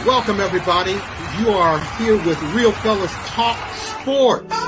Welcome, everybody. You are here with Real Fellas Talk Sports.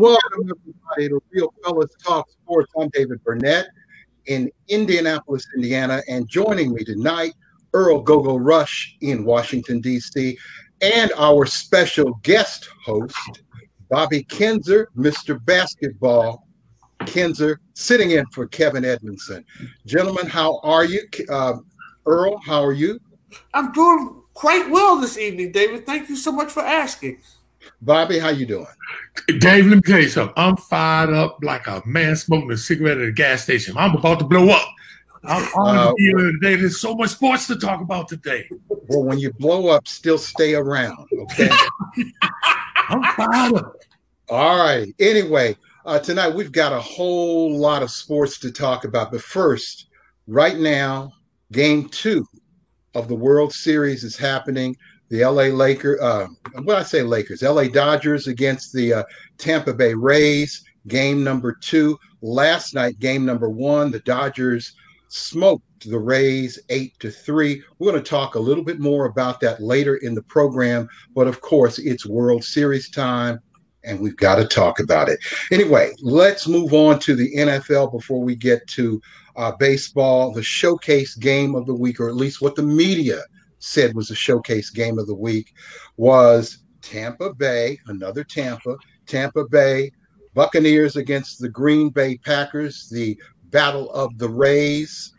Welcome, everybody, to Real Fellas Talk Sports. I'm David Burnett in Indianapolis, Indiana. And joining me tonight, Earl Gogo Rush in Washington, D.C., and our special guest host, Bobby Kinzer, Mr. Basketball. Kinzer sitting in for Kevin Edmondson. Gentlemen, how are you? Uh, Earl, how are you? I'm doing quite well this evening, David. Thank you so much for asking. Bobby, how you doing? Dave, let me tell you something. I'm fired up like a man smoking a cigarette at a gas station. I'm about to blow up. I'm honored Uh, here today. There's so much sports to talk about today. Well, when you blow up, still stay around, okay? I'm fired up. All right. Anyway, uh, tonight we've got a whole lot of sports to talk about. But first, right now, game two of the World Series is happening. The LA Lakers, uh, what I say Lakers, LA Dodgers against the uh, Tampa Bay Rays. Game number two. Last night, game number one, the Dodgers smoked the Rays eight to three. We're going to talk a little bit more about that later in the program. But of course, it's World Series time and we've got to talk about it. Anyway, let's move on to the NFL before we get to uh, baseball. The showcase game of the week, or at least what the media said was the showcase game of the week, was Tampa Bay, another Tampa, Tampa Bay Buccaneers against the Green Bay Packers, the Battle of the Rays.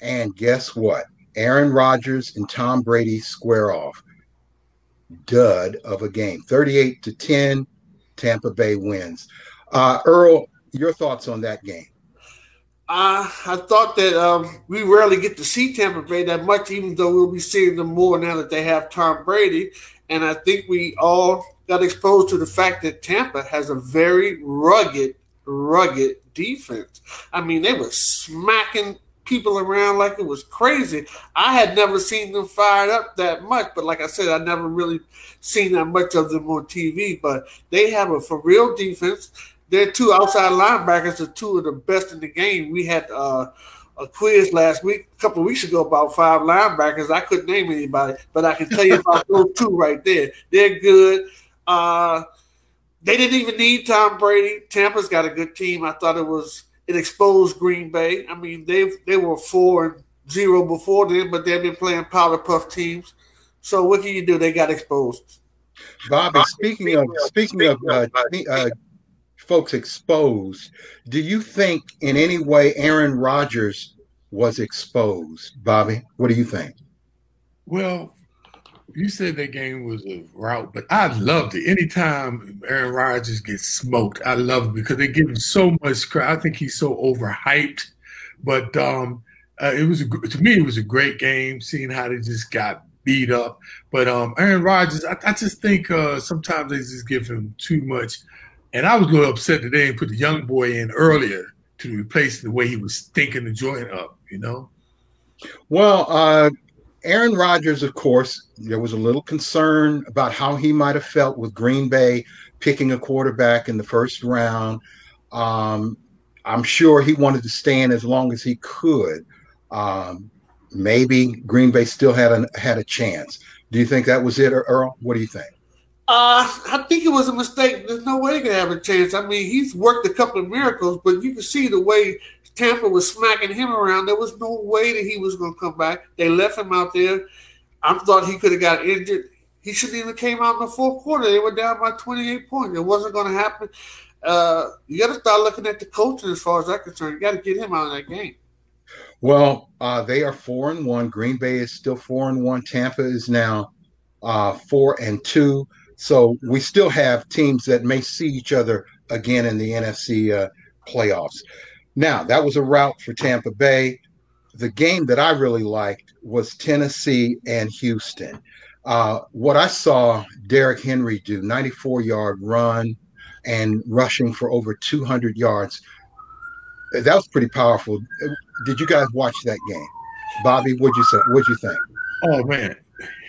And guess what? Aaron Rodgers and Tom Brady square off. Dud of a game. 38 to 10. Tampa Bay wins. Uh, Earl, your thoughts on that game? Uh, I thought that um, we rarely get to see Tampa Bay that much, even though we'll be seeing them more now that they have Tom Brady. And I think we all got exposed to the fact that Tampa has a very rugged, rugged defense. I mean, they were smacking people around like it was crazy. I had never seen them fired up that much, but like I said, I never really seen that much of them on TV. But they have a for real defense. Their two outside linebackers are two of the best in the game. We had uh, a quiz last week, a couple of weeks ago, about five linebackers. I couldn't name anybody, but I can tell you about those two right there. They're good. Uh, they didn't even need Tom Brady. Tampa's got a good team. I thought it was it exposed Green Bay. I mean, they they were four and zero before then, but they've been playing powder puff teams. So what can you do? They got exposed. Bobby, speaking of speaking of uh, uh, folks exposed, do you think in any way Aaron Rodgers was exposed? Bobby, what do you think? Well, you said that game was a rout, but I loved it. Anytime Aaron Rodgers gets smoked, I love it because they give him so much credit. I think he's so overhyped, but um, uh, it was a, to me it was a great game. Seeing how they just got beat up, but um, Aaron Rodgers, I, I just think uh, sometimes they just give him too much, and I was a little upset that they didn't put the young boy in earlier to replace the way he was thinking the joint up. You know. Well, uh, Aaron Rodgers, of course, there was a little concern about how he might have felt with Green Bay picking a quarterback in the first round. Um, I'm sure he wanted to stay in as long as he could. Um, maybe Green Bay still had a had a chance. Do you think that was it, Earl? What do you think? Uh, I think it was a mistake. There's no way he could have a chance. I mean, he's worked a couple of miracles, but you can see the way Tampa was smacking him around. There was no way that he was going to come back. They left him out there. I thought he could have got injured. He shouldn't even came out in the fourth quarter. They were down by 28 points. It wasn't going to happen. Uh, you got to start looking at the coaching as far as I'm concerned. You got to get him out of that game. Well, uh, they are four and one. Green Bay is still four and one. Tampa is now uh, four and two. So we still have teams that may see each other again in the NFC uh, playoffs. Now that was a rout for Tampa Bay. the game that I really liked was Tennessee and Houston. Uh, what I saw Derrick Henry do 94 yard run and rushing for over 200 yards. That was pretty powerful. Did you guys watch that game? Bobby, what'd you say? What'd you think? Oh man,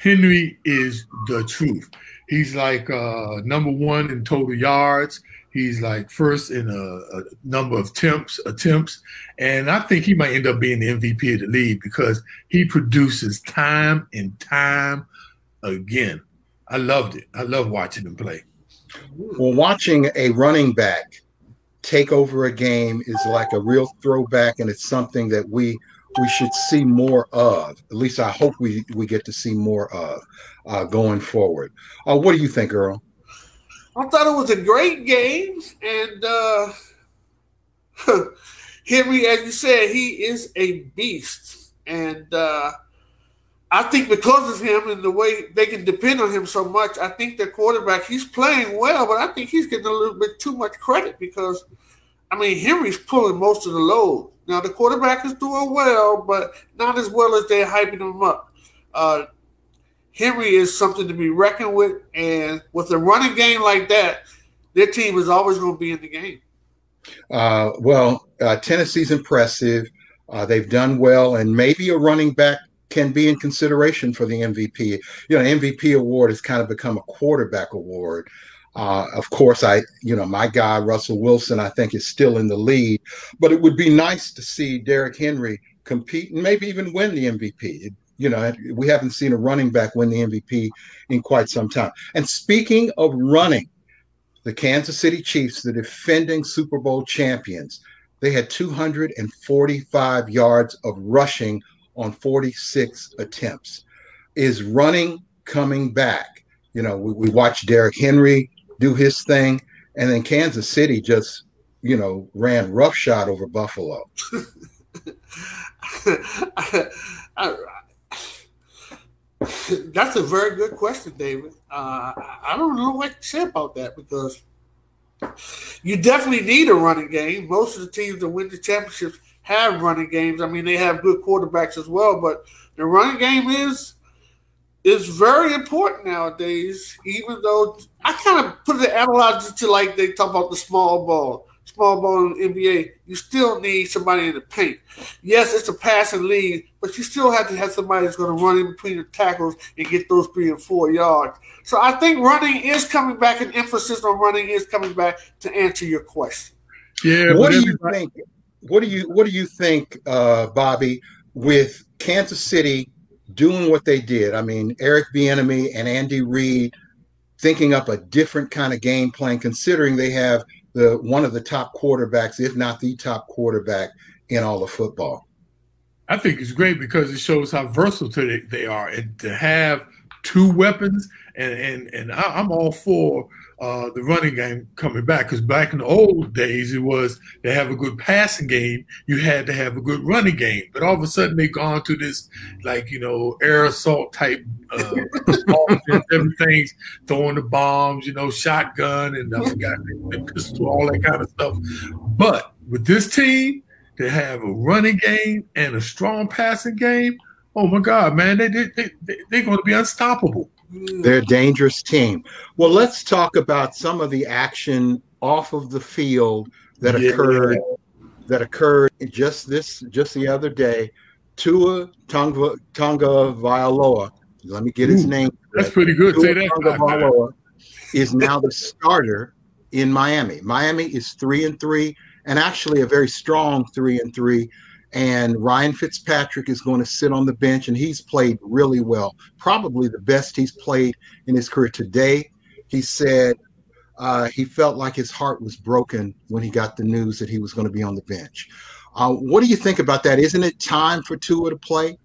Henry is the truth. He's like uh, number one in total yards. He's like first in a, a, number of attempts, attempts, and I think he might end up being the MVP of the league because he produces time and time again. I loved it. I love watching him play. Well, watching a running back take over a game is like a real throwback, and it's something that we we should see more of. At least I hope we we get to see more of uh, going forward. Uh, what do you think, Earl? I thought it was a great game, and uh, Henry, as you said, he is a beast, and uh, I think because of him and the way they can depend on him so much, I think the quarterback he's playing well, but I think he's getting a little bit too much credit because, I mean, Henry's pulling most of the load. Now the quarterback is doing well, but not as well as they're hyping him up. Uh, Henry is something to be reckoned with, and with a running game like that, their team is always going to be in the game. Uh, well, uh, Tennessee's impressive. Uh, they've done well, and maybe a running back can be in consideration for the MVP. You know, MVP award has kind of become a quarterback award. Uh, of course, I, you know, my guy Russell Wilson, I think is still in the lead, but it would be nice to see Derrick Henry compete and maybe even win the MVP. It, you know, we haven't seen a running back win the MVP in quite some time. And speaking of running, the Kansas City Chiefs, the defending Super Bowl champions, they had 245 yards of rushing on 46 attempts. Is running coming back? You know, we, we watched Derrick Henry do his thing, and then Kansas City just, you know, ran roughshod over Buffalo. I, I, that's a very good question, David. Uh, I don't know what to say about that because you definitely need a running game. Most of the teams that win the championships have running games. I mean, they have good quarterbacks as well, but the running game is is very important nowadays. Even though I kind of put the analogy to like they talk about the small ball, small ball in the NBA, you still need somebody in the paint. Yes, it's a passing league, but you still have to have somebody that's going to run in between the tackles and get those three and four yards. So I think running is coming back, and emphasis on running is coming back to answer your question. Yeah. What do you think? what do you what do you think, uh, Bobby, with Kansas City doing what they did? I mean, Eric Bieniemy and Andy Reid thinking up a different kind of game plan, considering they have the one of the top quarterbacks, if not the top quarterback in all of football. I think it's great because it shows how versatile they are, and to have two weapons, and and and I'm all for uh, the running game coming back. Because back in the old days, it was to have a good passing game, you had to have a good running game. But all of a sudden, they've gone to this, like, you know, air assault type, uh, everything's throwing the bombs, you know, shotgun and I forgot the pistol, all that kind of stuff. But with this team, to have a running game and a strong passing game, oh my God, man, they, they, they, they're going to be unstoppable. They're a dangerous team. Well, let's talk about some of the action off of the field that yeah. occurred that occurred just this just the other day. Tua Tonga Tonga Vailoa. Let me get his Ooh, name. That's pretty good. Tua Say that. Tonga Vailoa is now the starter in Miami. Miami is three and three, and actually a very strong three and three and Ryan Fitzpatrick is going to sit on the bench, and he's played really well, probably the best he's played in his career. Today, he said uh, he felt like his heart was broken when he got the news that he was going to be on the bench. Uh, what do you think about that? Isn't it time for Tua to play?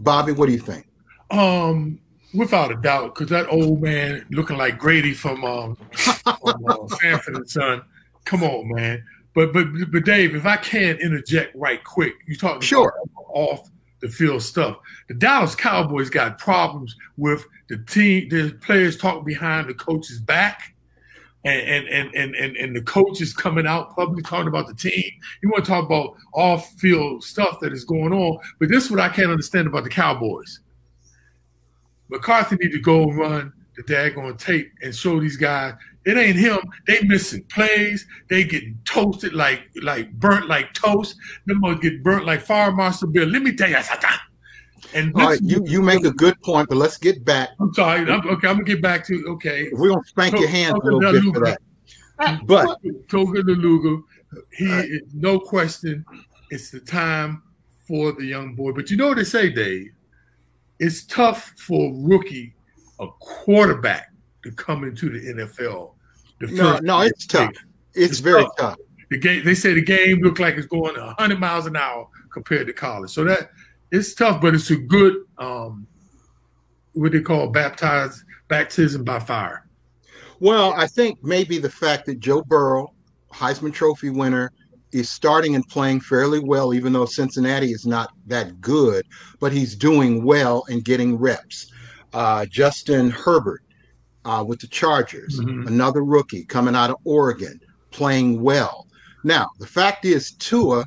Bobby, what do you think? Um, without a doubt, because that old man looking like Grady from, um, from uh, Sanford and Son. Come on, man. But but but Dave, if I can interject right quick, you talking sure off the field stuff. The Dallas Cowboys got problems with the team, the players talking behind the coach's back. and and and and, and the coach is coming out publicly talking about the team. You want to talk about off field stuff that is going on, but this is what I can't understand about the Cowboys. McCarthy need to go run the daggone tape and show these guys it ain't him. They missing plays. They getting toasted like like burnt like toast. Them gonna get burnt like Fire Marshal Bill. Let me tell you something. And all right, you, you make a good point, but let's get back. I'm sorry. I'm, okay, I'm gonna get back to okay. We're gonna spank your hands a little bit for that. But Toga Luga, he right. no question, it's the time for the young boy. But you know what they say, Dave? It's tough for a rookie, a quarterback, to come into the NFL. No, no, it's tough. It's, it's very tough. tough. The game, they say the game look like it's going 100 miles an hour compared to college. So that it's tough, but it's a good um, what they call baptized baptism by fire. Well, I think maybe the fact that Joe Burrow, Heisman Trophy winner, is starting and playing fairly well, even though Cincinnati is not that good, but he's doing well and getting reps. Uh, Justin Herbert uh, with the Chargers, mm-hmm. another rookie coming out of Oregon, playing well. Now, the fact is, Tua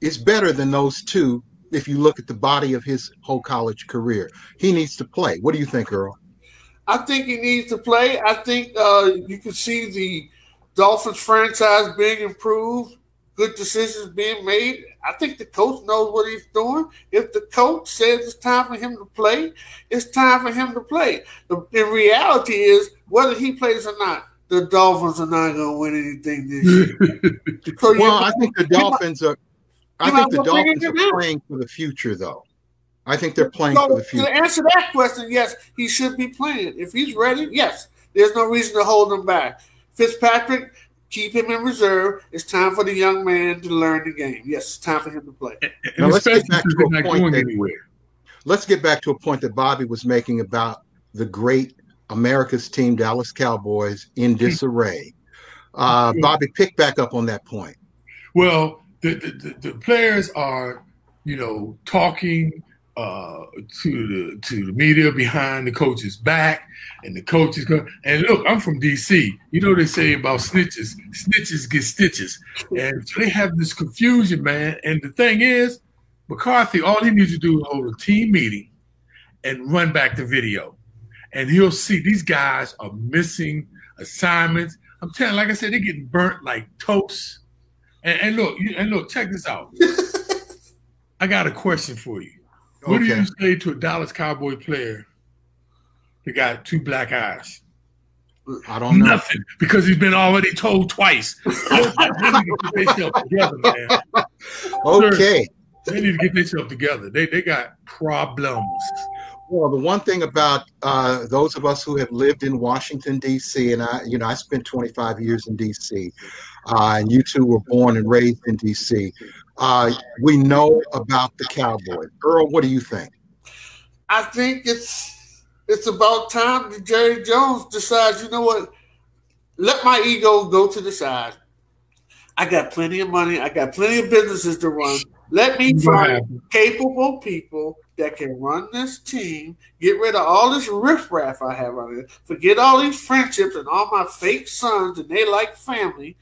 is better than those two if you look at the body of his whole college career. He needs to play. What do you think, Earl? I think he needs to play. I think uh, you can see the Dolphins franchise being improved, good decisions being made. I think the coach knows what he's doing. If the coach says it's time for him to play, it's time for him to play. The, the reality is, whether he plays or not, the Dolphins are not going to win anything this year. so well, I think the Dolphins are. I think the Dolphins are playing for the future, though. I think they're playing so, for the future. To answer that question, yes, he should be playing. If he's ready, yes, there's no reason to hold him back. Fitzpatrick, keep him in reserve. It's time for the young man to learn the game. Yes, it's time for him to play. Now, let's get back to a point that, Let's get back to a point that Bobby was making about the great America's team, Dallas Cowboys, in hmm. disarray. Uh, Bobby, pick back up on that point. Well, the, the, the players are, you know, talking uh, to the to the media behind the coach's back, and the coaches go. And look, I'm from D.C. You know they say about snitches, snitches get stitches, and so they have this confusion, man. And the thing is, McCarthy, all he needs to do is hold a team meeting and run back the video, and he'll see these guys are missing assignments. I'm telling, like I said, they're getting burnt like toast. And, and look, and look, check this out. I got a question for you. What okay. do you say to a Dallas Cowboy player that got two black eyes? I don't know. Nothing because he's been already told twice. together, man. Okay. They need to get themselves together. They they got problems. Well, the one thing about uh, those of us who have lived in Washington D.C. and I, you know, I spent 25 years in D.C. Uh, and you two were born and raised in D.C uh, we know about the Cowboys. Earl, what do you think? I think it's it's about time that Jerry Jones decides, you know what? Let my ego go to the side. I got plenty of money. I got plenty of businesses to run. Let me find capable people that can run this team, get rid of all this riffraff I have on it, forget all these friendships and all my fake sons and they like family,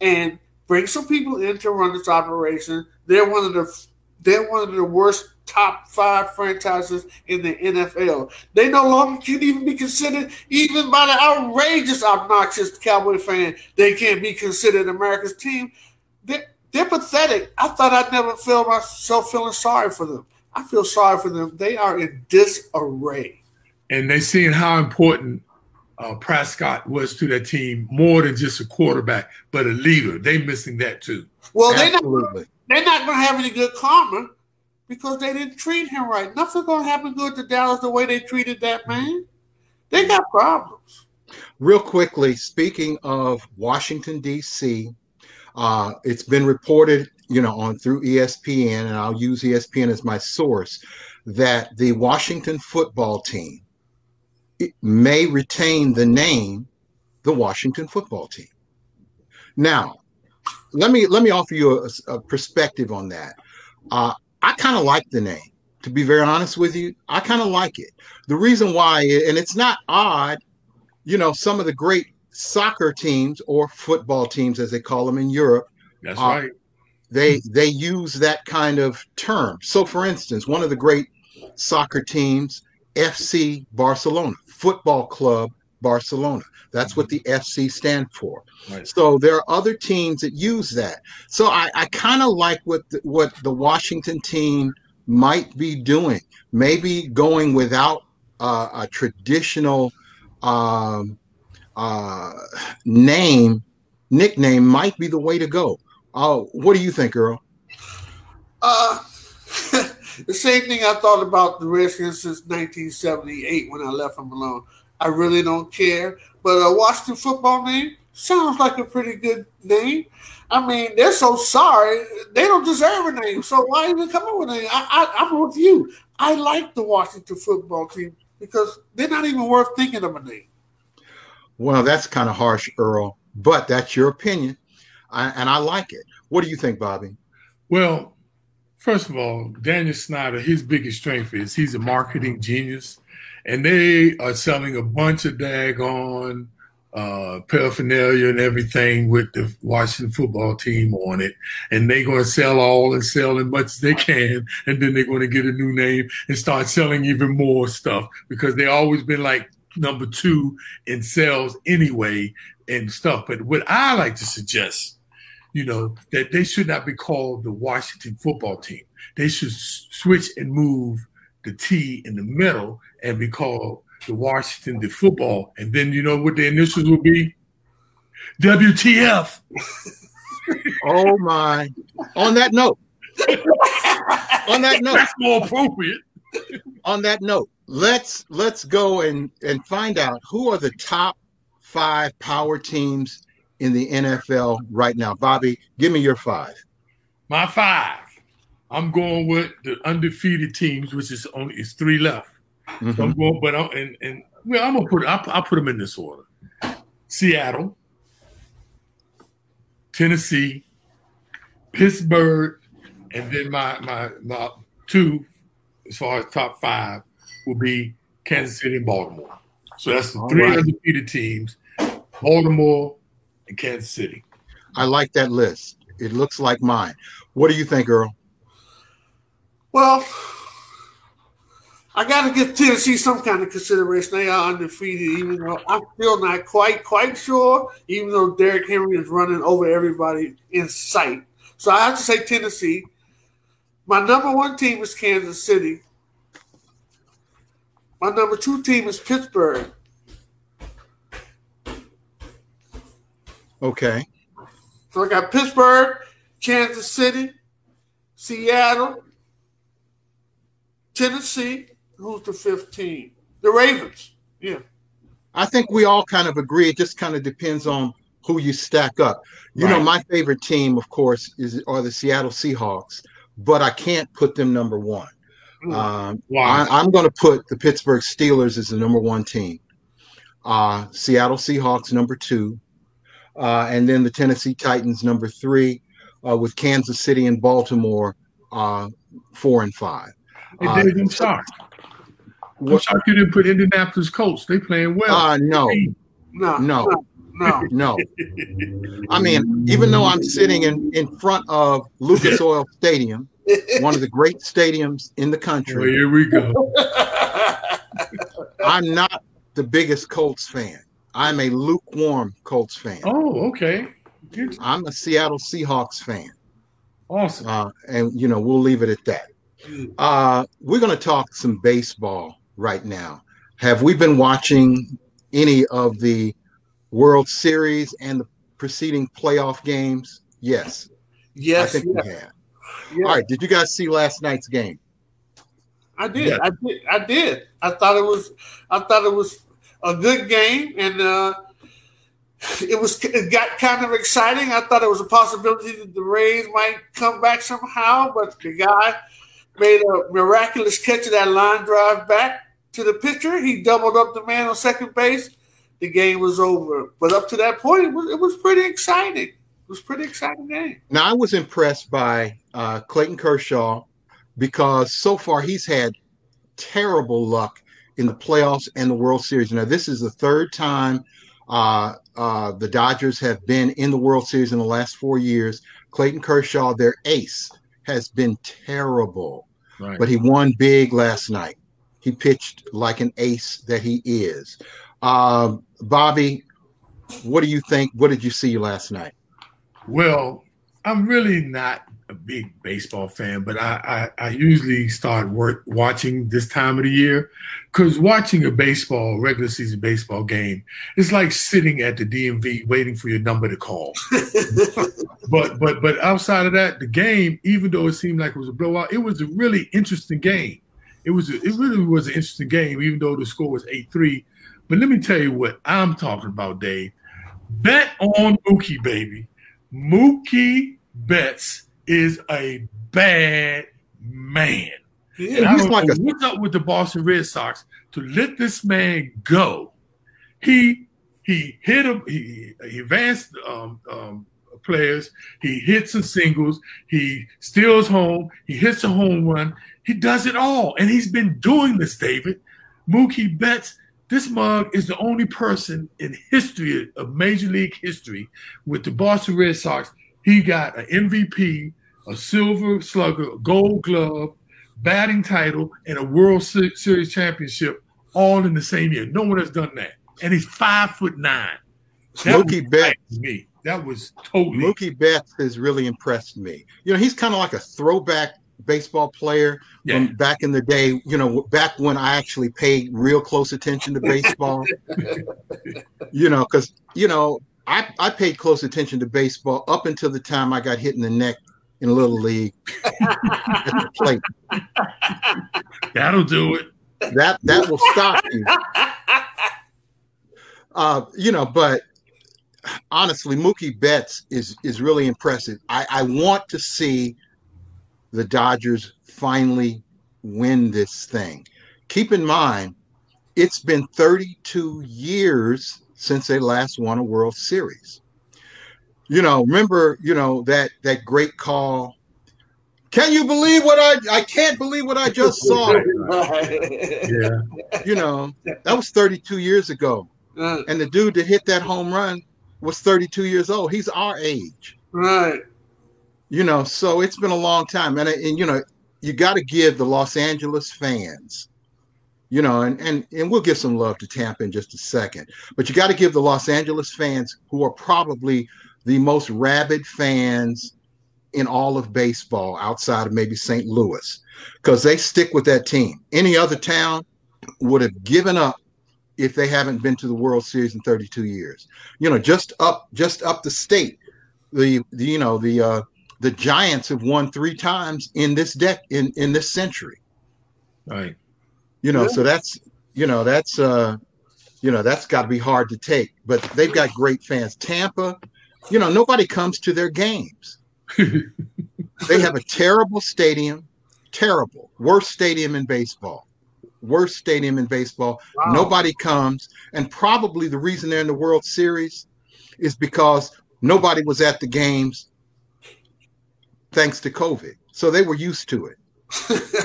and bring some people in to run this operation. They're one of the they're one of the worst top five franchises in the NFL. They no longer can even be considered, even by the outrageous, obnoxious Cowboy fan, they can't be considered America's team. They're, they're pathetic. I thought I'd never feel myself feeling sorry for them. I feel sorry for them. They are in disarray. And they're seeing how important uh, Prescott was to that team more than just a quarterback, but a leader. They missing that too. Well, they're not, they're not going to have any good karma because they didn't treat him right. Nothing's going to happen good to Dallas the way they treated that man. They got problems. Real quickly, speaking of Washington D.C., uh, it's been reported, you know, on through ESPN, and I'll use ESPN as my source, that the Washington football team may retain the name the Washington football team. Now, let me let me offer you a, a perspective on that. Uh, I kind of like the name, to be very honest with you. I kind of like it. The reason why, and it's not odd, you know, some of the great soccer teams or football teams, as they call them in Europe, That's Uh, right. they they use that kind of term. So, for instance, one of the great soccer teams, FC Barcelona, Football Club Barcelona. That's what the FC stand for. Right. So there are other teams that use that. So I, I kind of like what the, what the Washington team might be doing. Maybe going without uh, a traditional um, uh, name nickname might be the way to go. Oh, what do you think, Earl? Uh, the same thing I thought about the Redskins since 1978 when I left them alone. I really don't care. But a Washington football name sounds like a pretty good name. I mean, they're so sorry. They don't deserve a name. So why even come up with a name? I, I, I'm with you. I like the Washington football team because they're not even worth thinking of a name. Well, that's kind of harsh, Earl, but that's your opinion, I, and I like it. What do you think, Bobby? Well, first of all, Daniel Snyder, his biggest strength is he's a marketing genius, and they are selling a bunch of daggone uh, paraphernalia and everything with the Washington football team on it, and they're going to sell all and sell as much as they can, and then they're going to get a new name and start selling even more stuff because they always been like number two in sales anyway and stuff. But what I like to suggest you know, that they should not be called the Washington football team. They should switch and move the T in the middle and be called the Washington the football. And then you know what the initials will be? WTF. Oh my! On that note, on that note, That's more appropriate. on that note, let's let's go and and find out who are the top five power teams in the NFL right now. Bobby, give me your five. My five. I'm going with the undefeated teams, which is only it's three left. So I'm Mhm. going, but I'm and, and well, I'm gonna put I'll, I'll put them in this order: Seattle, Tennessee, Pittsburgh, and then my my my two, as far as top five, will be Kansas City and Baltimore. So that's the All three right. undefeated teams: Baltimore and Kansas City. I like that list. It looks like mine. What do you think, Earl? Well, I got to give Tennessee some kind of consideration. They are undefeated, even though I'm still not quite quite sure. Even though Derrick Henry is running over everybody in sight, so I have to say Tennessee. My number one team is Kansas City. My number two team is Pittsburgh. Okay. So I got Pittsburgh, Kansas City, Seattle, Tennessee. Who's the fifth team? The Ravens. Yeah. I think we all kind of agree. It just kind of depends on who you stack up. You know, my favorite team, of course, is are the Seattle Seahawks, but I can't put them number one. Um, Why? I, I'm going to put the Pittsburgh Steelers as the number one team. Uh, Seattle Seahawks number two, uh, and then the Tennessee Titans number three, uh, with Kansas City and Baltimore uh, four and five. Hey, Uh, Dave, I'm shocked. I'm what- shocked you didn't put Indianapolis Colts. They playing well. uh, no, No. no, No. no. I mean, even though I'm sitting in, in front of Lucas Oil Stadium, one of the great stadiums in the country, here we go. I'm not the biggest Colts fan. I'm a lukewarm Colts fan. Oh, okay. Good. I'm a Seattle Seahawks fan. Awesome. Uh, and, you know, we'll leave it at that. Uh, we're going to talk some baseball right now. Have we been watching any of the World Series and the preceding playoff games? Yes, yes. I think yes, we have. yes. All right. Did you guys see last night's game? I did. Yeah. I did. I did. I thought it was. I thought it was a good game, and uh, it was. It got kind of exciting. I thought it was a possibility that the Rays might come back somehow, but the guy made a miraculous catch of that line drive back to the pitcher. He doubled up the man on second base. The game was over. But up to that point, it was. It was pretty exciting. It was pretty exciting game. Now, I was impressed by uh, Clayton Kershaw because so far he's had terrible luck in the playoffs and the World Series. Now, this is the third time uh, uh, the Dodgers have been in the World Series in the last four years. Clayton Kershaw, their ace, has been terrible, Right. but he won big last night. He pitched like an ace that he is. Uh, Bobby, what do you think? What did you see last night? Well, I'm really not a big baseball fan, but I, I, I usually start work watching this time of the year because watching a baseball, regular season baseball game is like sitting at the DMV waiting for your number to call. but but but outside of that, the game, even though it seemed like it was a blowout, it was a really interesting game. It was a, it really was an interesting game, even though the score was eight three. But let me tell you what I'm talking about, Dave. Bet on Mookie, baby. Mookie Betts is a bad man. And I He's like know a- what's up with the Boston Red Sox to let this man go. He he hit him. He, he advanced um, um, players. He hits some singles. He steals home. He hits a home run. He does it all, and he's been doing this, David. Mookie Betts. This mug is the only person in history of Major League history with the Boston Red Sox. He got an MVP, a Silver Slugger, a Gold Glove, batting title, and a World Series championship all in the same year. No one has done that, and he's five foot nine. That Mookie was Betts. me. That was totally Mookie Betts has really impressed me. You know, he's kind of like a throwback baseball player yeah. from back in the day, you know, back when I actually paid real close attention to baseball. you know, because, you know, I, I paid close attention to baseball up until the time I got hit in the neck in a Little League at the plate. That'll do it. That that will stop you. Uh, you know, but honestly, Mookie Betts is is really impressive. I, I want to see the Dodgers finally win this thing. Keep in mind, it's been 32 years since they last won a World Series. You know, remember, you know, that that great call. Can you believe what I I can't believe what I just saw. Yeah. You know, that was 32 years ago. Uh, And the dude that hit that home run was 32 years old. He's our age. right. You know, so it's been a long time. And and you know, you got to give the Los Angeles fans, you know, and and and we'll give some love to Tampa in just a second. But you got to give the Los Angeles fans who are probably the most rabid fans in all of baseball outside of maybe St. Louis because they stick with that team. Any other town would have given up if they haven't been to the World Series in 32 years. You know, just up just up the state, the, the you know the uh, the Giants have won three times in this deck in in this century. Right. You know, Yeah. so that's you know that's uh you know that's got to be hard to take. But they've got great fans. Tampa, you know, nobody comes to their games. they have a terrible stadium, terrible, worst stadium in baseball. Worst stadium in baseball. Wow. Nobody comes, and probably the reason they're in the World Series is because nobody was at the games thanks to COVID. So they were used to it.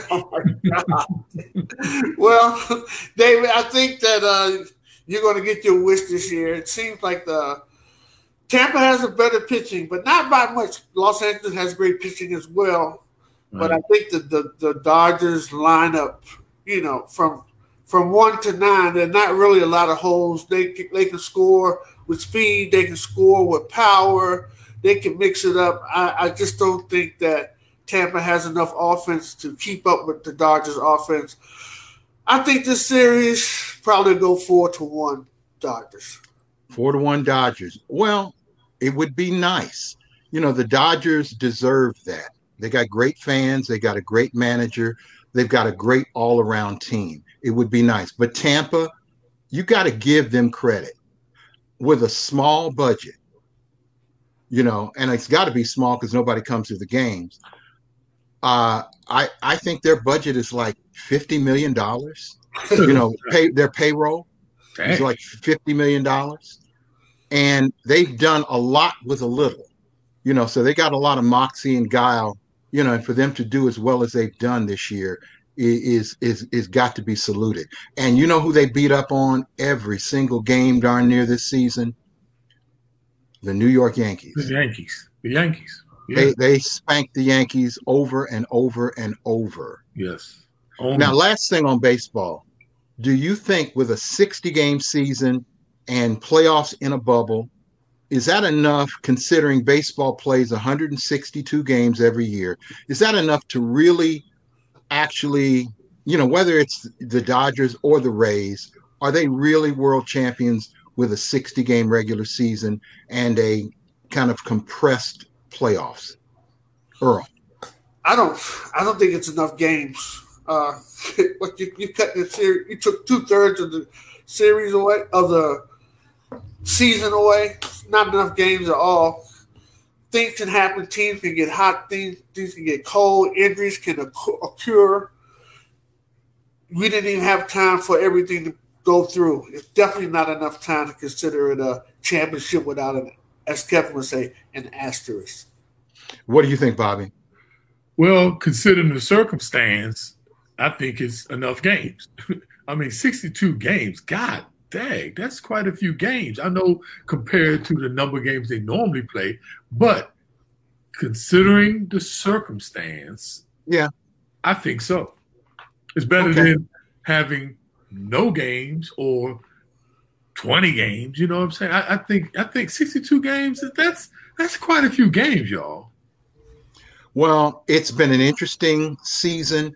oh well, David, I think that uh, you're going to get your wish this year. It seems like the Tampa has a better pitching, but not by much. Los Angeles has great pitching as well. But I think the, the, the Dodgers lineup, you know, from from one to nine, there are not really a lot of holes. They can, they can score with speed. They can score with power. They can mix it up. I, I just don't think that Tampa has enough offense to keep up with the Dodgers offense. I think this series probably go four to one Dodgers. Four to one Dodgers. Well, it would be nice. You know, the Dodgers deserve that. They got great fans, they got a great manager, they've got a great all around team. It would be nice. But Tampa, you got to give them credit with a small budget, you know, and it's got to be small because nobody comes to the games. Uh, I, I think their budget is like $50 million, you know, pay their payroll is like $50 million. And they've done a lot with a little, you know, so they got a lot of moxie and guile, you know, and for them to do as well as they've done this year is is is got to be saluted. And you know who they beat up on every single game darn near this season? The New York Yankees. The Yankees. The Yankees. Yeah. They they spanked the Yankees over and over and over. Yes. Only. Now, last thing on baseball. Do you think with a 60 game season and playoffs in a bubble, is that enough considering baseball plays 162 games every year? Is that enough to really actually, you know, whether it's the Dodgers or the Rays, are they really world champions with a 60 game regular season and a kind of compressed playoffs? Earl. I don't I don't think it's enough games. Uh what you, you cut the series you took two thirds of the series away of the season away. Not enough games at all. Things can happen. Teams can get hot. Things things can get cold. Injuries can occur. We didn't even have time for everything to go through. It's definitely not enough time to consider it a championship without an, as Kevin would say, an asterisk. What do you think, Bobby? Well, considering the circumstance, I think it's enough games. I mean, 62 games. God dang, that's quite a few games. I know compared to the number of games they normally play, but considering the circumstance, yeah, I think so. It's better okay. than having no games or 20 games. You know what I'm saying? I, I, think I think 62 games that's that's quite a few games, y'all. Well, it's been an interesting season.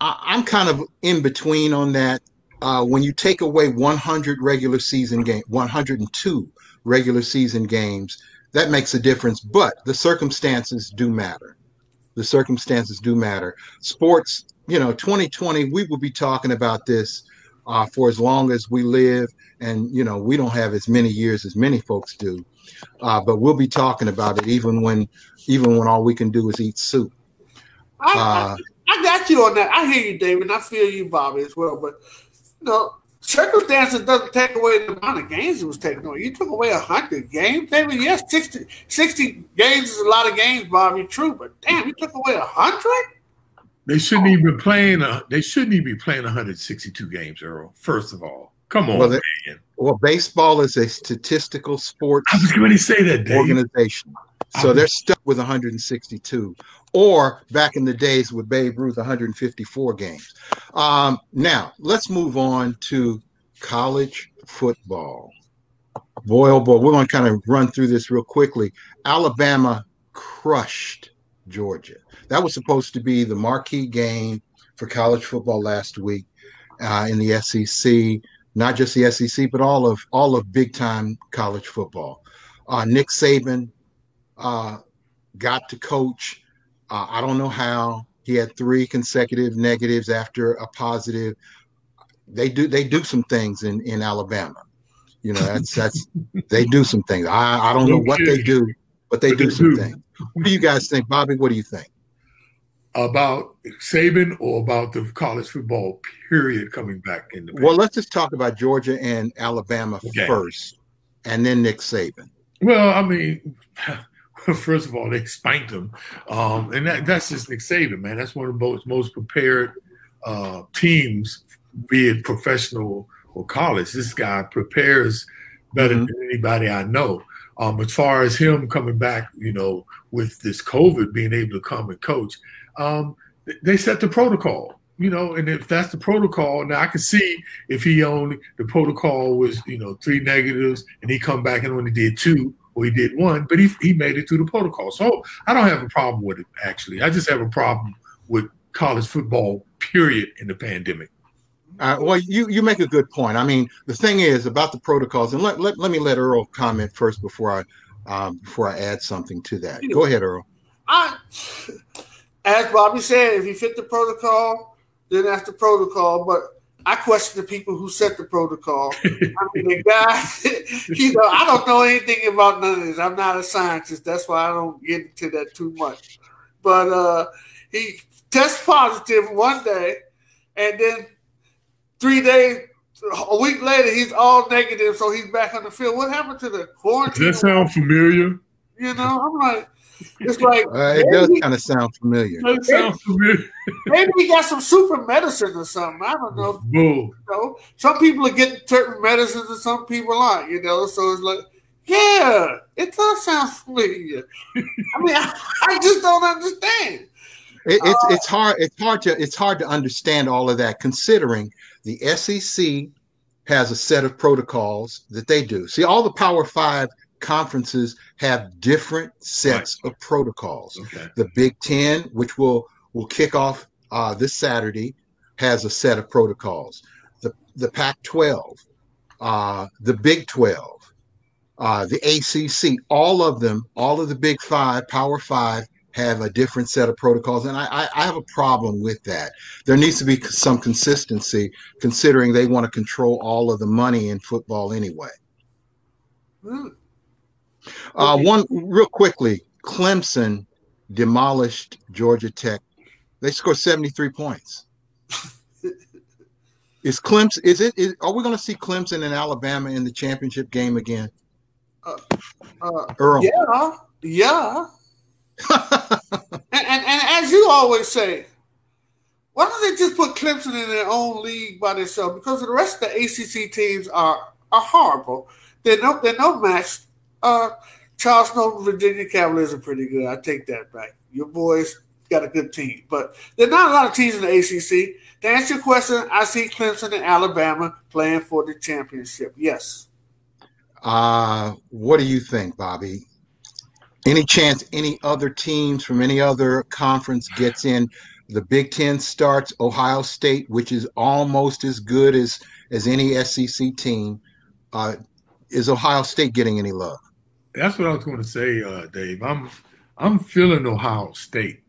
I, am kind of in between on that uh, when you take away 100 regular season game, 102 regular season games, that makes a difference. But the circumstances do matter. The circumstances do matter. Sports, you know, 2020, we will be talking about this uh, for as long as we live, and you know, we don't have as many years as many folks do. Uh, but we'll be talking about it even when, even when all we can do is eat soup. I, I, uh, I got you on that. I hear you, David. I feel you, Bobby, as well. But no, circumstances doesn't take away the amount of games it was taken away. You took away a 100 games, David. Yes, 60, 60 games is a lot of games, Bobby, true, but damn, you took away a 100? They shouldn't even be playing. A, they shouldn't even be playing 162 games, Earl. First of all, come on, well, man. Well, baseball is a statistical sport. I was going to say that Dave. organization, so they're stuck with 162 or back in the days with Babe Ruth, 154 games. Um, now, let's move on to college football. Boy, oh boy, we're going to kind of run through this real quickly. Alabama crushed Georgia. That was supposed to be the marquee game for college football last week uh, in the SEC. Not just the SEC, but all of all of big time college football. Uh, Nick Saban uh, got to coach uh, I don't know how he had three consecutive negatives after a positive. They do they do some things in in Alabama. You know that's that's they do some things. I I don't know what they do, but they do some things. What do you guys think, Bobby? What do you think? About Saban or about the college football period coming back in the Well, let's just talk about Georgia and Alabama okay. first, and then Nick Saban. Well, I mean, first of all, they spanked him, um, and that, that's just Nick Saban, man. That's one of the most, most prepared uh, teams, be it professional or college. This guy prepares better mm-hmm. than anybody I know. Um, as far as him coming back, you know, with this COVID, being able to come and coach, um, they set the protocol you know, and if that's the protocol, now I can see if he only the protocol was, you know, three negatives and he come back and only did two, or he did one, but he, he made it through the protocol. So I don't have a problem with it, actually. I just have a problem with college football, period, in the pandemic. Uh, well, you, you make a good point. I mean, the thing is about the protocols, and let, let, let me let Earl comment first before I um, before I add something to that. Go ahead, Earl. I, as Bobby said, if you fit the protocol, then that's the protocol. But I question the people who set the protocol. I mean, the guy, you know, I don't know anything about none of this. I'm not a scientist. That's why I don't get into that too much. But uh, he tests positive one day, and then three days, a week later, he's all negative, so he's back on the field. What happened to the quarantine? Does that sound familiar? You know, I'm like, it's like uh, it does kind of sound familiar. It sounds familiar. maybe he got some super medicine or something. I don't know. You know. Some people are getting certain medicines and some people aren't. You know, so it's like Yeah, it does sound familiar. I mean, I, I just don't understand. It, it's it's hard it's hard to it's hard to understand all of that considering the SEC has a set of protocols that they do. See, all the Power Five conferences have different sets right. of protocols. Okay. The Big Ten, which will will kick off uh, this Saturday, has a set of protocols. The the Pac-12, uh, the Big 12, uh, the ACC, all of them, all of the Big Five, Power Five, have a different set of protocols, and I, I, have a problem with that. There needs to be some consistency, considering they want to control all of the money in football anyway. Mm. Uh, one real quickly, Clemson demolished Georgia Tech. They scored seventy three points. is Clemson? Is it? Is, are we going to see Clemson and Alabama in the championship game again? Uh, uh, Earl. Yeah, yeah and, and, and as you always say, why don't they just put Clemson in their own league by themselves? Because the rest of the ACC teams are are horrible. They're no they're no match. Uh, Charleston, Virginia Cavaliers are pretty good. I take that back. Your boys got a good team, but there's not a lot of teams in the ACC. To answer your question, I see Clemson and Alabama playing for the championship. Yes. Uh, what do you think, Bobby? any chance any other teams from any other conference gets in the big ten starts ohio state which is almost as good as as any sec team uh, is ohio state getting any love that's what i was going to say uh, dave i'm i'm feeling ohio state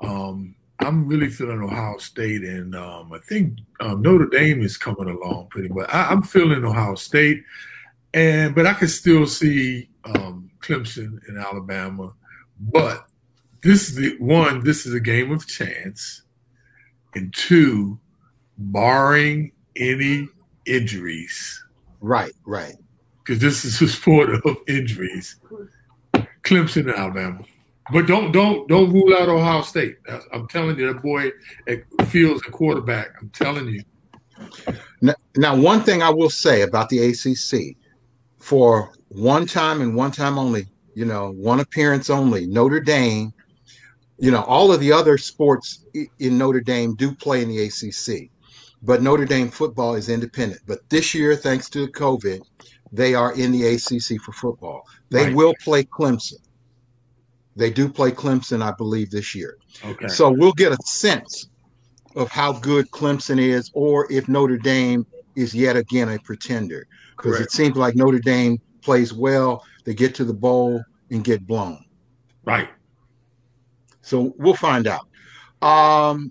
um, i'm really feeling ohio state and um, i think um, notre dame is coming along pretty well I, am feeling ohio state and but i can still see um, Clemson and Alabama. But this is the one, this is a game of chance. And two, barring any injuries. Right, right. Because this is a sport of injuries. Clemson Alabama. But don't don't don't rule out Ohio State. I'm telling you, that boy feels a quarterback. I'm telling you. Now, now, one thing I will say about the ACC, for one time and one time only, you know, one appearance only. Notre Dame, you know, all of the other sports in Notre Dame do play in the ACC, but Notre Dame football is independent. But this year, thanks to COVID, they are in the ACC for football. They right. will play Clemson. They do play Clemson, I believe, this year. Okay. So we'll get a sense of how good Clemson is, or if Notre Dame is yet again a pretender. Because it seems like Notre Dame plays well, they get to the bowl and get blown. Right. So we'll find out. Um,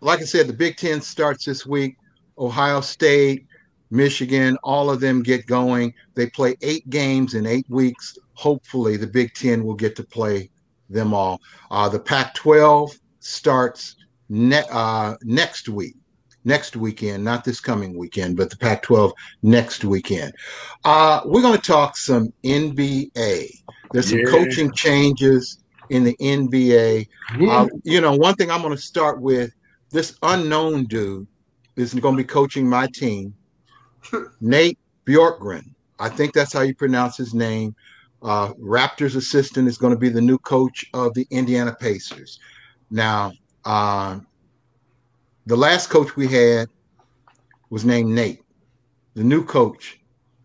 like I said, the Big Ten starts this week. Ohio State, Michigan, all of them get going. They play eight games in eight weeks. Hopefully, the Big Ten will get to play them all. Uh, the Pac 12 starts ne- uh, next week next weekend, not this coming weekend, but the Pac 12 next weekend. Uh, we're going to talk some NBA. There's some yeah. coaching changes in the NBA. Uh, you know, one thing I'm going to start with this unknown dude is going to be coaching my team, Nate Bjorkgren. I think that's how you pronounce his name. Uh, Raptors assistant is going to be the new coach of the Indiana Pacers. Now, uh, the last coach we had was named Nate. The new coach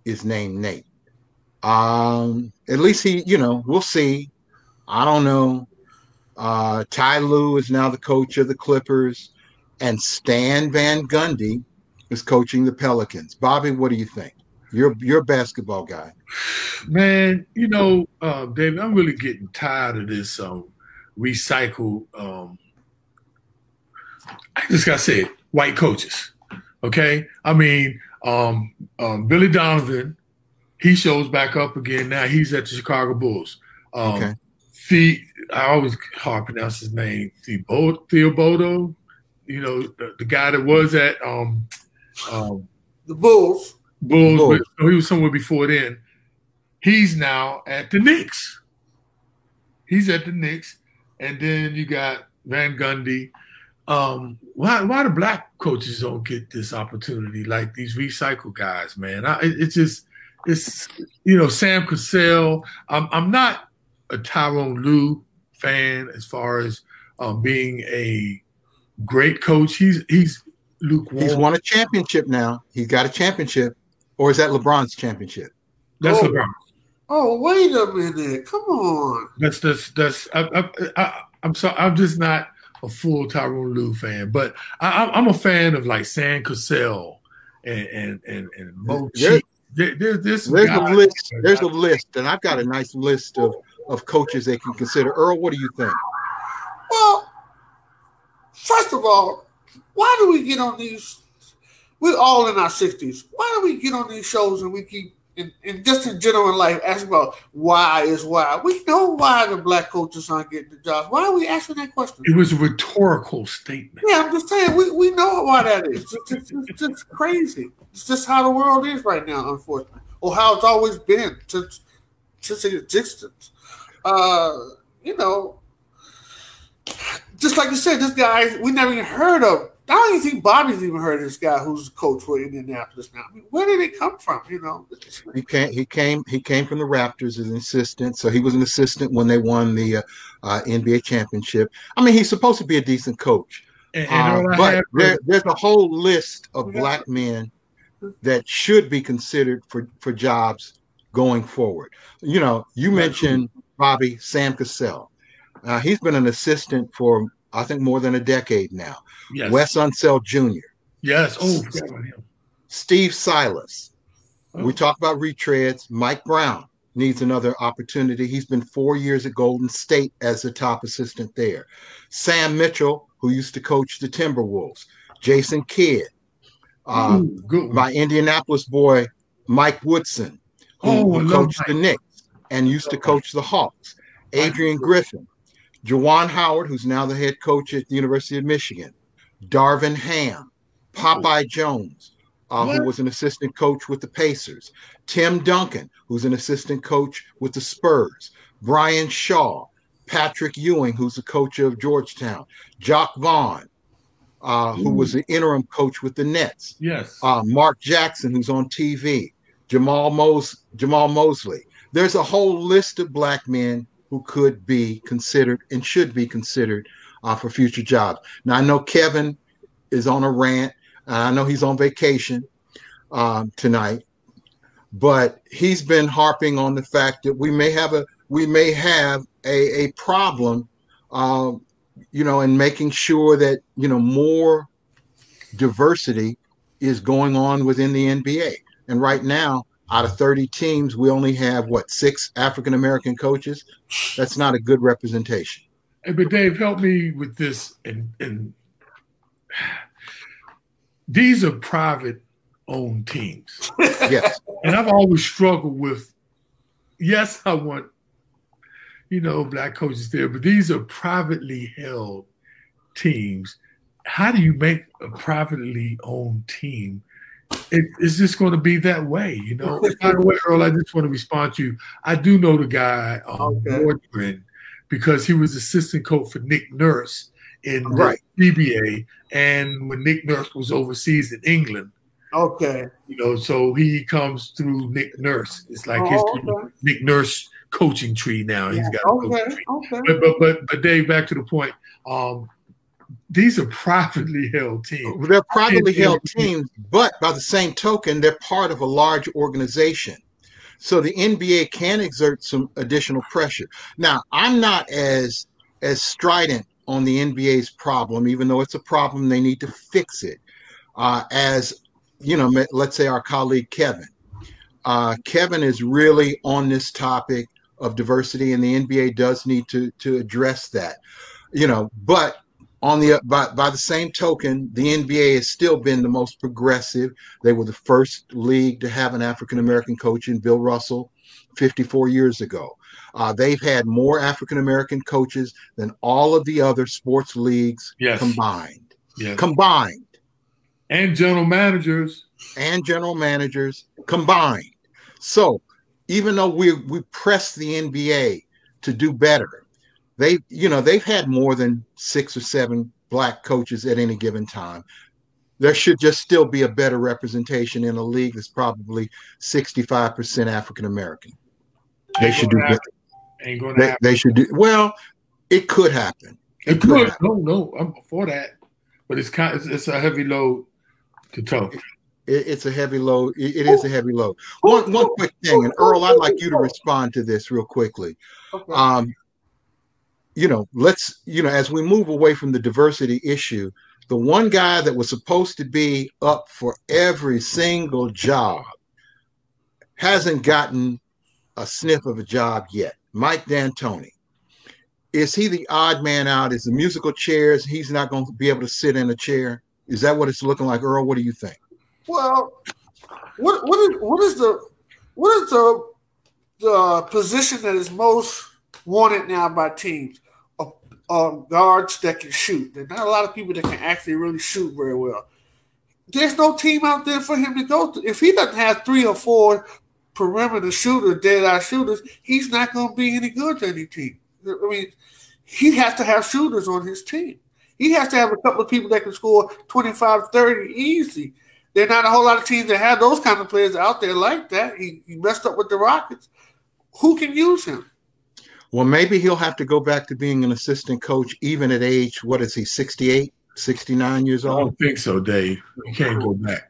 is named Nate. Um, at least he, you know, we'll see. I don't know. Uh, Ty Lue is now the coach of the Clippers, and Stan Van Gundy is coaching the Pelicans. Bobby, what do you think? You're you're a basketball guy. Man, you know, uh, David, I'm really getting tired of this um, recycle um, I just gotta say it, white coaches. Okay, I mean, um, um, Billy Donovan, he shows back up again now. He's at the Chicago Bulls. Um, okay. The, I always hard pronounce his name. Theobodo, you know, the, the, guy that was at um, um, the Bulls. Bulls, Bulls. But, he was somewhere before then. He's now at the Knicks. He's at the Knicks, and then you got Van Gundy um, why why the black coaches don't get this opportunity like these recycle guys, man? I, it, it's just it's you know Sam Cassell. I'm I'm not a Tyronn Lue fan as far as um, being a great coach. He's he's lukewarm. He's won a championship now. He's got a championship, or is that LeBron's championship? That's Oh. LeBron. Oh, wait a minute. Come on. That's that's that's. I, I, I, I'm sorry. I'm just not a full Tyronn Lue fan, but I, I'm- I'm a fan of like Sam Cassell and and and, and Mo There- There, there, there's some There's a list. There's a list, and I've got a nice list of of coaches they can consider. Earl, what do you think? Well, first of all, why do we get on these? We're all in our sixties. Why do we get on these shows and we keep, and, and just in general in life, asking about why is why? We know why the black coaches aren't getting the jobs. Why are we asking that question? It was a rhetorical statement. Yeah, I'm just saying we, we know why that is. It's just, it's just crazy. It's just how the world is right now, unfortunately, or how it's always been since since its existence. Uh, you know, just like you said, this guy we never even heard of. I don't even think Bobby's even heard of this guy who's the coach for Indianapolis now. I mean, where did it come from? You know, He came. He came. He came from the Raptors as an assistant. So he was an assistant when they won the uh, uh, NBA championship. I mean, he's supposed to be a decent coach. And, Uh, and all I but have there, there's a whole list of Yeah. black men that should be considered for, for jobs going forward. You know, you mentioned Bobby Sam Cassell. Uh, he's been an assistant for I think more than a decade now. yes, Wes Unseld Jr., yes. Oh. Steve Silas. Oh. We talk about retreads. Mike Brown needs another opportunity. He's been four years at Golden State as the top assistant there. Sam Mitchell, who used to coach the Timberwolves. Jason Kidd. Uh, Ooh, my Indianapolis boy, Mike Woodson, who, Oh, who coached Mike. the Knicks and used to coach the Hawks. Adrian Griffin, Juwan Howard, who's now the head coach at the University of Michigan. Darvin Ham, Popeye Jones, uh, who was an assistant coach with the Pacers. Tim Duncan, who's an assistant coach with the Spurs. Brian Shaw, Patrick Ewing, who's the coach of Georgetown. Jacque Vaughn, uh, who was the interim coach with the Nets yes. uh, Mark Jackson, who's on TV, Jamahl Mos Jamahl Mosley. There's a whole list of black men who could be considered and should be considered uh, for future jobs. Now I know Kevin is on a rant. I know he's on vacation um, tonight, but he's been harping on the fact that we may have a we may have a, a problem, um, you know, in making sure that you know more diversity is going on within the NBA. And right now, out of 30 teams, we only have what six African American coaches. That's not a good representation. Hey, but Dave, help me with this. And and these are private owned teams, Yes, and I've always struggled with. Yes, I want you know black coaches there, but these are privately held teams. How do you make a privately owned team? It, it's just going to be that way, you know. By the way, Earl, I just want to respond to you. I do know the guy, um, Okay. Because he was assistant coach for Nick Nurse in the Right. CBA, and when Nick Nurse was overseas in England, okay. you know, so he comes through Nick Nurse. It's like his Oh, okay. Nick Nurse coaching tree now. He's got a coaching Okay. tree. Okay. But, but but but Dave, back to the point. Um, these are privately held teams. they're privately held teams, but by the same token, they're part of a large organization. So the NBA can exert some additional pressure. Now, I'm not as as strident on the NBA's problem, even though it's a problem, they need to fix it. Uh, as you know, let's say our colleague Kevin. Uh, Kevin is really on this topic of diversity, and the NBA does need to to address that. You know, but on the by, by the same token, the NBA has still been the most progressive. They were the first league to have an African American coach in Bill Russell 54 years ago. Uh, they've had more African American coaches than all of the other sports leagues Yes. combined. Yeah. Combined. and general managers. and general managers combined. So even though we we press the NBA to do better, they you know they've had more than six or seven black coaches at any given time. there should just still be a better representation in a league that's probably 65% African American. They should do gonna better. Ain't gonna They, they should do well. It could happen. It could could. happen. No, no, I'm for that. But it's kind. It's, it's a heavy load to tow. It, it's a heavy load. It, it is a heavy load. One one quick thing, and Earl, I'd like you to respond to this real quickly. Okay. Um, you know, let's you know, as we move away from the diversity issue, the one guy that was supposed to be up for every single job hasn't gotten a sniff of a job yet. Mike D'Antoni. Is he the odd man out? Is the musical chairs? He's not going to be able to sit in a chair. Is that what it's looking like, Earl? What do you think? Well, what what is what is the what is the the position that is most wanted now by teams? Uh, guards that can shoot. There's not a lot of people that can actually really shoot very well. There's no team out there for him to go to. If he doesn't have three or four perimeter shooters, dead eye shooters, he's not going to be any good to any team. I mean, he has to have shooters on his team. He has to have a couple of people that can score 25, 30 easy. There's not a whole lot of teams that have those kind of players out there like that. He, he messed up with the Rockets. Who can use him? Well, maybe he'll have to go back to being an assistant coach, even at age, what is he, 68, 69 years old? I don't think so, Dave. You can't go back.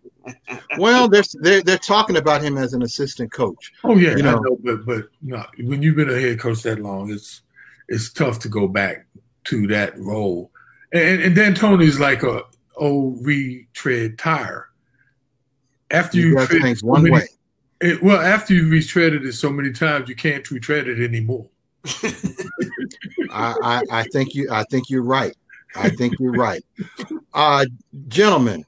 Well, they're, they're, they're talking about him as an assistant coach. Oh yeah, You you know. know, but but no, when you've been a head coach that long, it's it's tough to go back to that role. And and D'Antoni's like a old retread tire. After He you tread things one many- way. it- well, after you've retreaded it so many times, you can't retread it anymore. I, I, I think you I think you're right. I think you're right. Uh, gentlemen,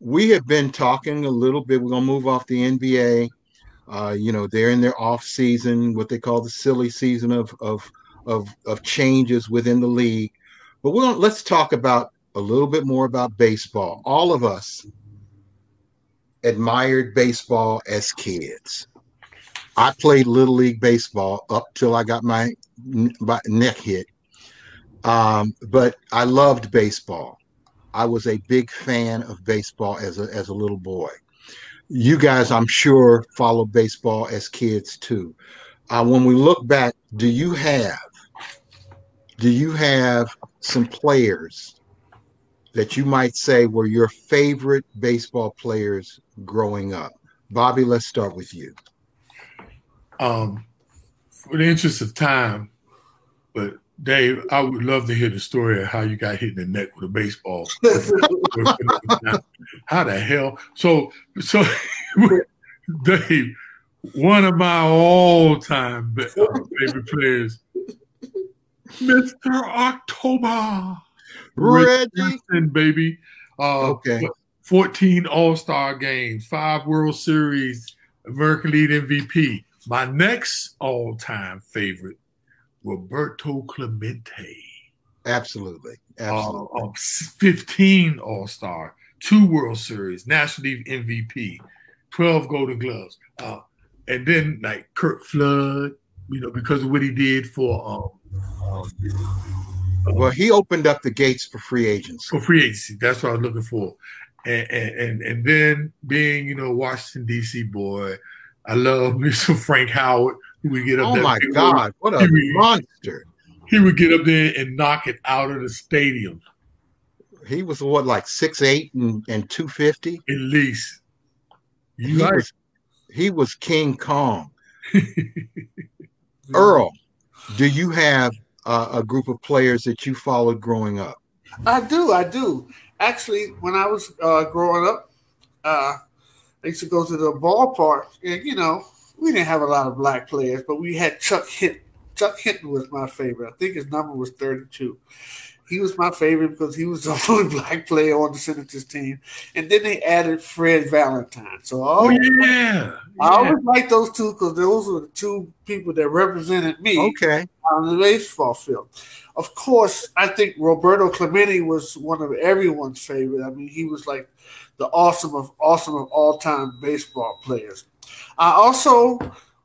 we have been talking a little bit. We're gonna move off the NBA. Uh, you know, they're in their off season, what they call the silly season of of of, of changes within the league. But we're gonna let's talk about a little bit more about baseball. All of us admired baseball as kids. I played little league baseball up till I got my, my neck hit. Um, but I loved baseball. I was a big fan of baseball as a as a little boy. You guys, I'm sure, followed baseball as kids too. Uh, when we look back, do you have do you have some players that you might say were your favorite baseball players growing up? Bobby, let's start with you. Um, for the interest of time, but Dave, I would love to hear the story of how you got hit in the neck with a baseball. how the hell? So, so Dave, one of my all-time favorite players, Mr. October, Reggie. Wilson, baby. Uh, Okay. 14 All-Star games, five World Series, American League MVP. My next all-time favorite, Roberto Clemente. Absolutely. Uh, Absolutely. uh, 15 All-Star, two World Series, National League MVP, 12 Golden Gloves. Uh, and then like Curt Flood, you know, because of what he did for um, um, well, he opened up the gates for free agency. for free agency. That's what I was looking for. And and and, and then being, you know, Washington DC boy, I love Mr. Frank Howard, who would get up Oh there. my big God, what a He was- monster. He would get up there and knock it out of the stadium He was what, like six eight and, and 250? at least. He You right. was, he was King Kong. Earl, do you have uh, a group of players that you followed growing up? I do, I do. Actually, when I was uh, growing up, uh, I used to go to the ballpark, and you know, we didn't have a lot of black players, but we had Chuck Hinton. Chuck Hinton was my favorite. I think his number was 32. He was my favorite because he was the only black player on the Senators team. And then they added Fred Valentine. So Oh I yeah. I always liked those two because those were the two people that represented me Okay. on the baseball field. Of course, I think Roberto Clemente was one of everyone's favorite. I mean, he was like the awesome of awesome of all time baseball players. I also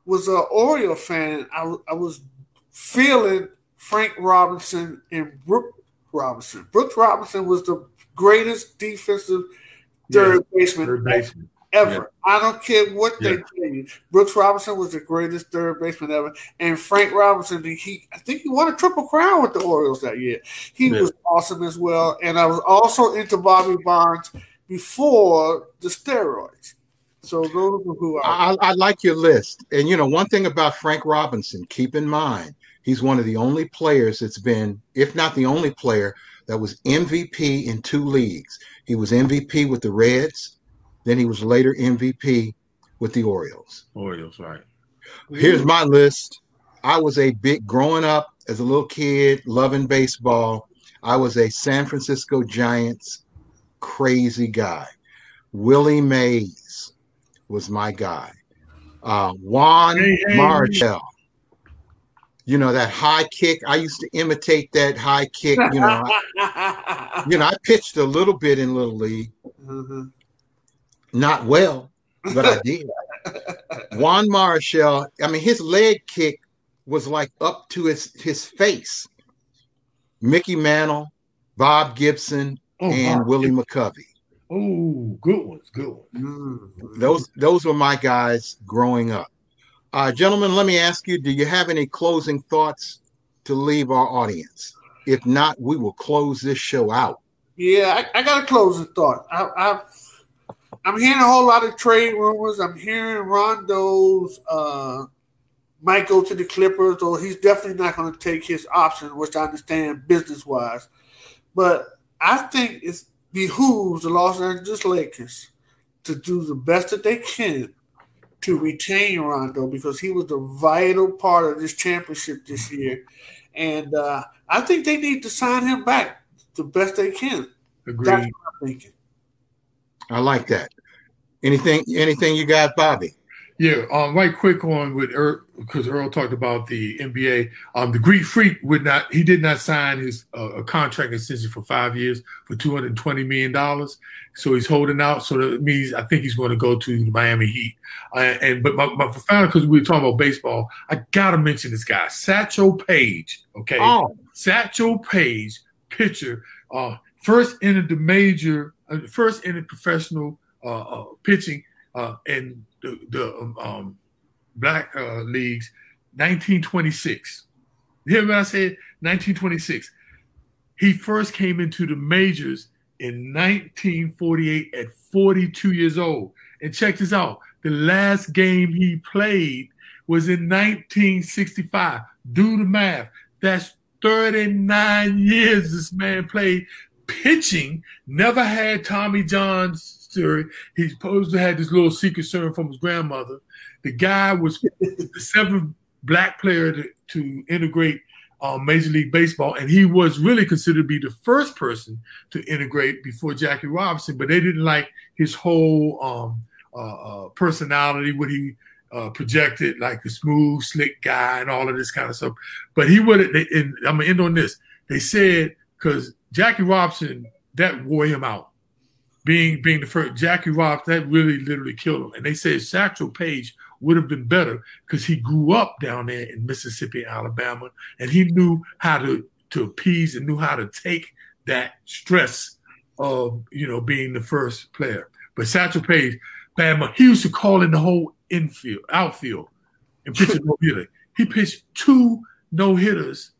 was an Oriole fan. I, I was feeling Frank Robinson and Brooke Robinson. Brooks Robinson was the greatest defensive third yeah, baseman, third baseman. ever. Yeah. I don't care what yeah. they tell you. Brooks Robinson was the greatest third baseman ever, and Frank Robinson. He, I think he won a triple crown with the Orioles that year. He was awesome as well. And I was also into Bobby Bonds before the steroids. So those are who I, I, I like your list. And you know, one thing about Frank Robinson, keep in mind, he's one of the only players that's been, if not the only player, that was MVP in two leagues. He was MVP with the Reds, then he was later MVP with the Orioles. Orioles, right. Here's my list. I was a big growing up as a little kid, loving baseball. I was a San Francisco Giants crazy guy. Willie Mays was my guy. Uh, Juan hey, hey, Marichal. You know that high kick. I used to imitate that high kick. You know, I, you know, I pitched a little bit in little league. Mm-hmm. Not well, but I did. Juan Marichal. I mean, his leg kick was like up to his his face. Mickey Mantle, Bob Gibson, oh, and Willie McCovey. Oh, good ones, good ones. Mm-hmm. Those those were my guys growing up. Uh, gentlemen, let me ask you: Do you have any closing thoughts to leave our audience? If not, we will close this show out. Yeah, I, I got a closing thought. I, I, I'm hearing a whole lot of trade rumors. I'm hearing Rondo's uh, might go to the Clippers, or he's definitely not going to take his option, which I understand business wise. But I think it behooves the Los Angeles Lakers to do the best that they can to retain Rondo because he was the vital part of this championship this year. And uh, I think they need to sign him back the best they can. Agreed. That's what I'm thinking. I like that. Anything anything you got, Bobby? Yeah, um, right quick on with Earl because Earl talked about the NBA. Um, the Greek Freak would not, he did not sign his uh, contract extension for five years for two hundred twenty million dollars. So he's holding out. So that means I think he's going to go to the Miami Heat. Uh, and but my, my final because we were talking about baseball, I gotta mention this guy, Satchel Paige. Okay, oh. Satchel Paige, pitcher, uh, first entered the major, uh, first entered professional uh, uh, pitching uh, in the, the um, um, black uh, leagues, 1926. You hear what I said? 1926. He first came into the majors in 1948 at 42 years old. And check this out the last game he played was in 1965. Do the math. That's 39 years this man played pitching, never had Tommy John's story. He's supposed to have this little secret serum from his grandmother. The guy was the seventh black player to, to integrate uh, Major League Baseball, and he was really considered to be the first person to integrate before Jackie Robinson. But they didn't like his whole um, uh, uh, personality, what he uh, projected, like a smooth, slick guy, and all of this kind of stuff. But he would. And I'm gonna end on this. They said because Jackie Robinson that wore him out being being the first Jackie Robinson, that really literally killed him. And they said Satchel Paige would have been better because he grew up down there in Mississippi, Alabama, and he knew how to to appease and knew how to take that stress of you know being the first player. But Satchel Paige, Bama, he used to call in the whole infield, outfield, and pitch no hitter. He pitched two no hitters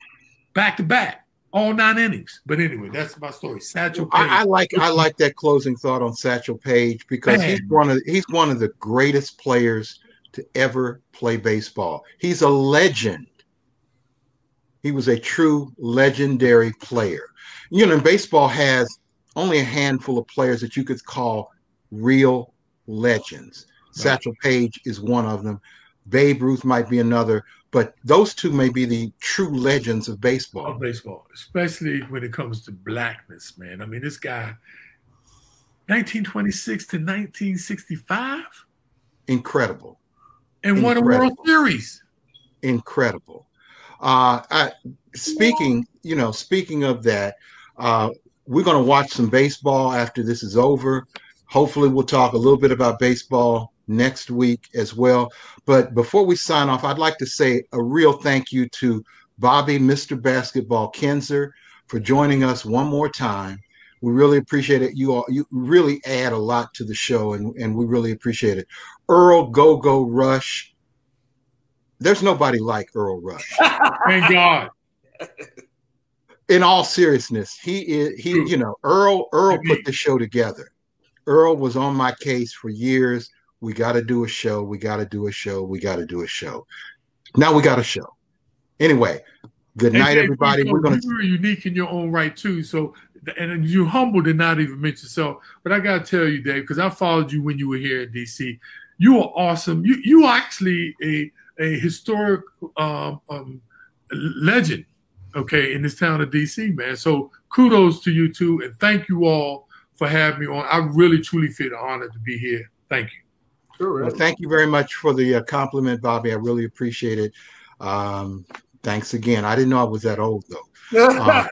back to back all nine innings. But anyway, that's my story. Satchel Paige. I, I like I like that closing thought on Satchel Paige because Man. he's one of he's one of the greatest players to ever play baseball. He's a legend. He was a true legendary player. You know, baseball has only a handful of players that you could call real legends. Right. Satchel Paige is one of them. Babe Ruth might be another, but those two may be the true legends of baseball. Of baseball, especially when it comes to blackness, man. I mean, this guy, 1926 to 1965. Incredible. And won a World Series. Incredible. Uh, I, speaking, you know, speaking of that, uh, we're going to watch some baseball after this is over. Hopefully, we'll talk a little bit about baseball next week as well. But before we sign off, I'd like to say a real thank you to Bobby, Mr. Basketball Kinzer, for joining us one more time. We really appreciate it. You all, you really add a lot to the show, and, and we really appreciate it. Earl Go Go Rush. There's nobody like Earl Rush. Thank God. In all seriousness, he is he. You know, Earl Earl put the show together. Earl was on my case for years. We got to do a show. We got to do a show. We got to do a show. Now we got a show. Anyway, good night, And- everybody. you We're gonna. You're unique in your own right too. So, and you're humble to not even mention so. But I gotta tell you, Dave, because I followed you when you were here in DC. You are awesome. You you are actually a a historic um, um, legend, okay, in this town of DC, man. So kudos to you too, and thank you all for having me on. I really truly feel the honor to be here. Thank you. Sure. Well, thank you very much for the uh, compliment, Bobby. I really appreciate it. Um, thanks again. I didn't know I was that old though. Uh,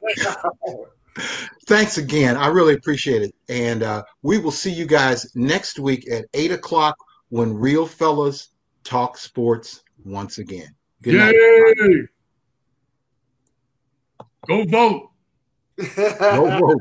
thanks again. I really appreciate it. And uh, we will see you guys next week at eight o'clock when Real Fellas talk sports once again. Good night. Go vote. Go vote.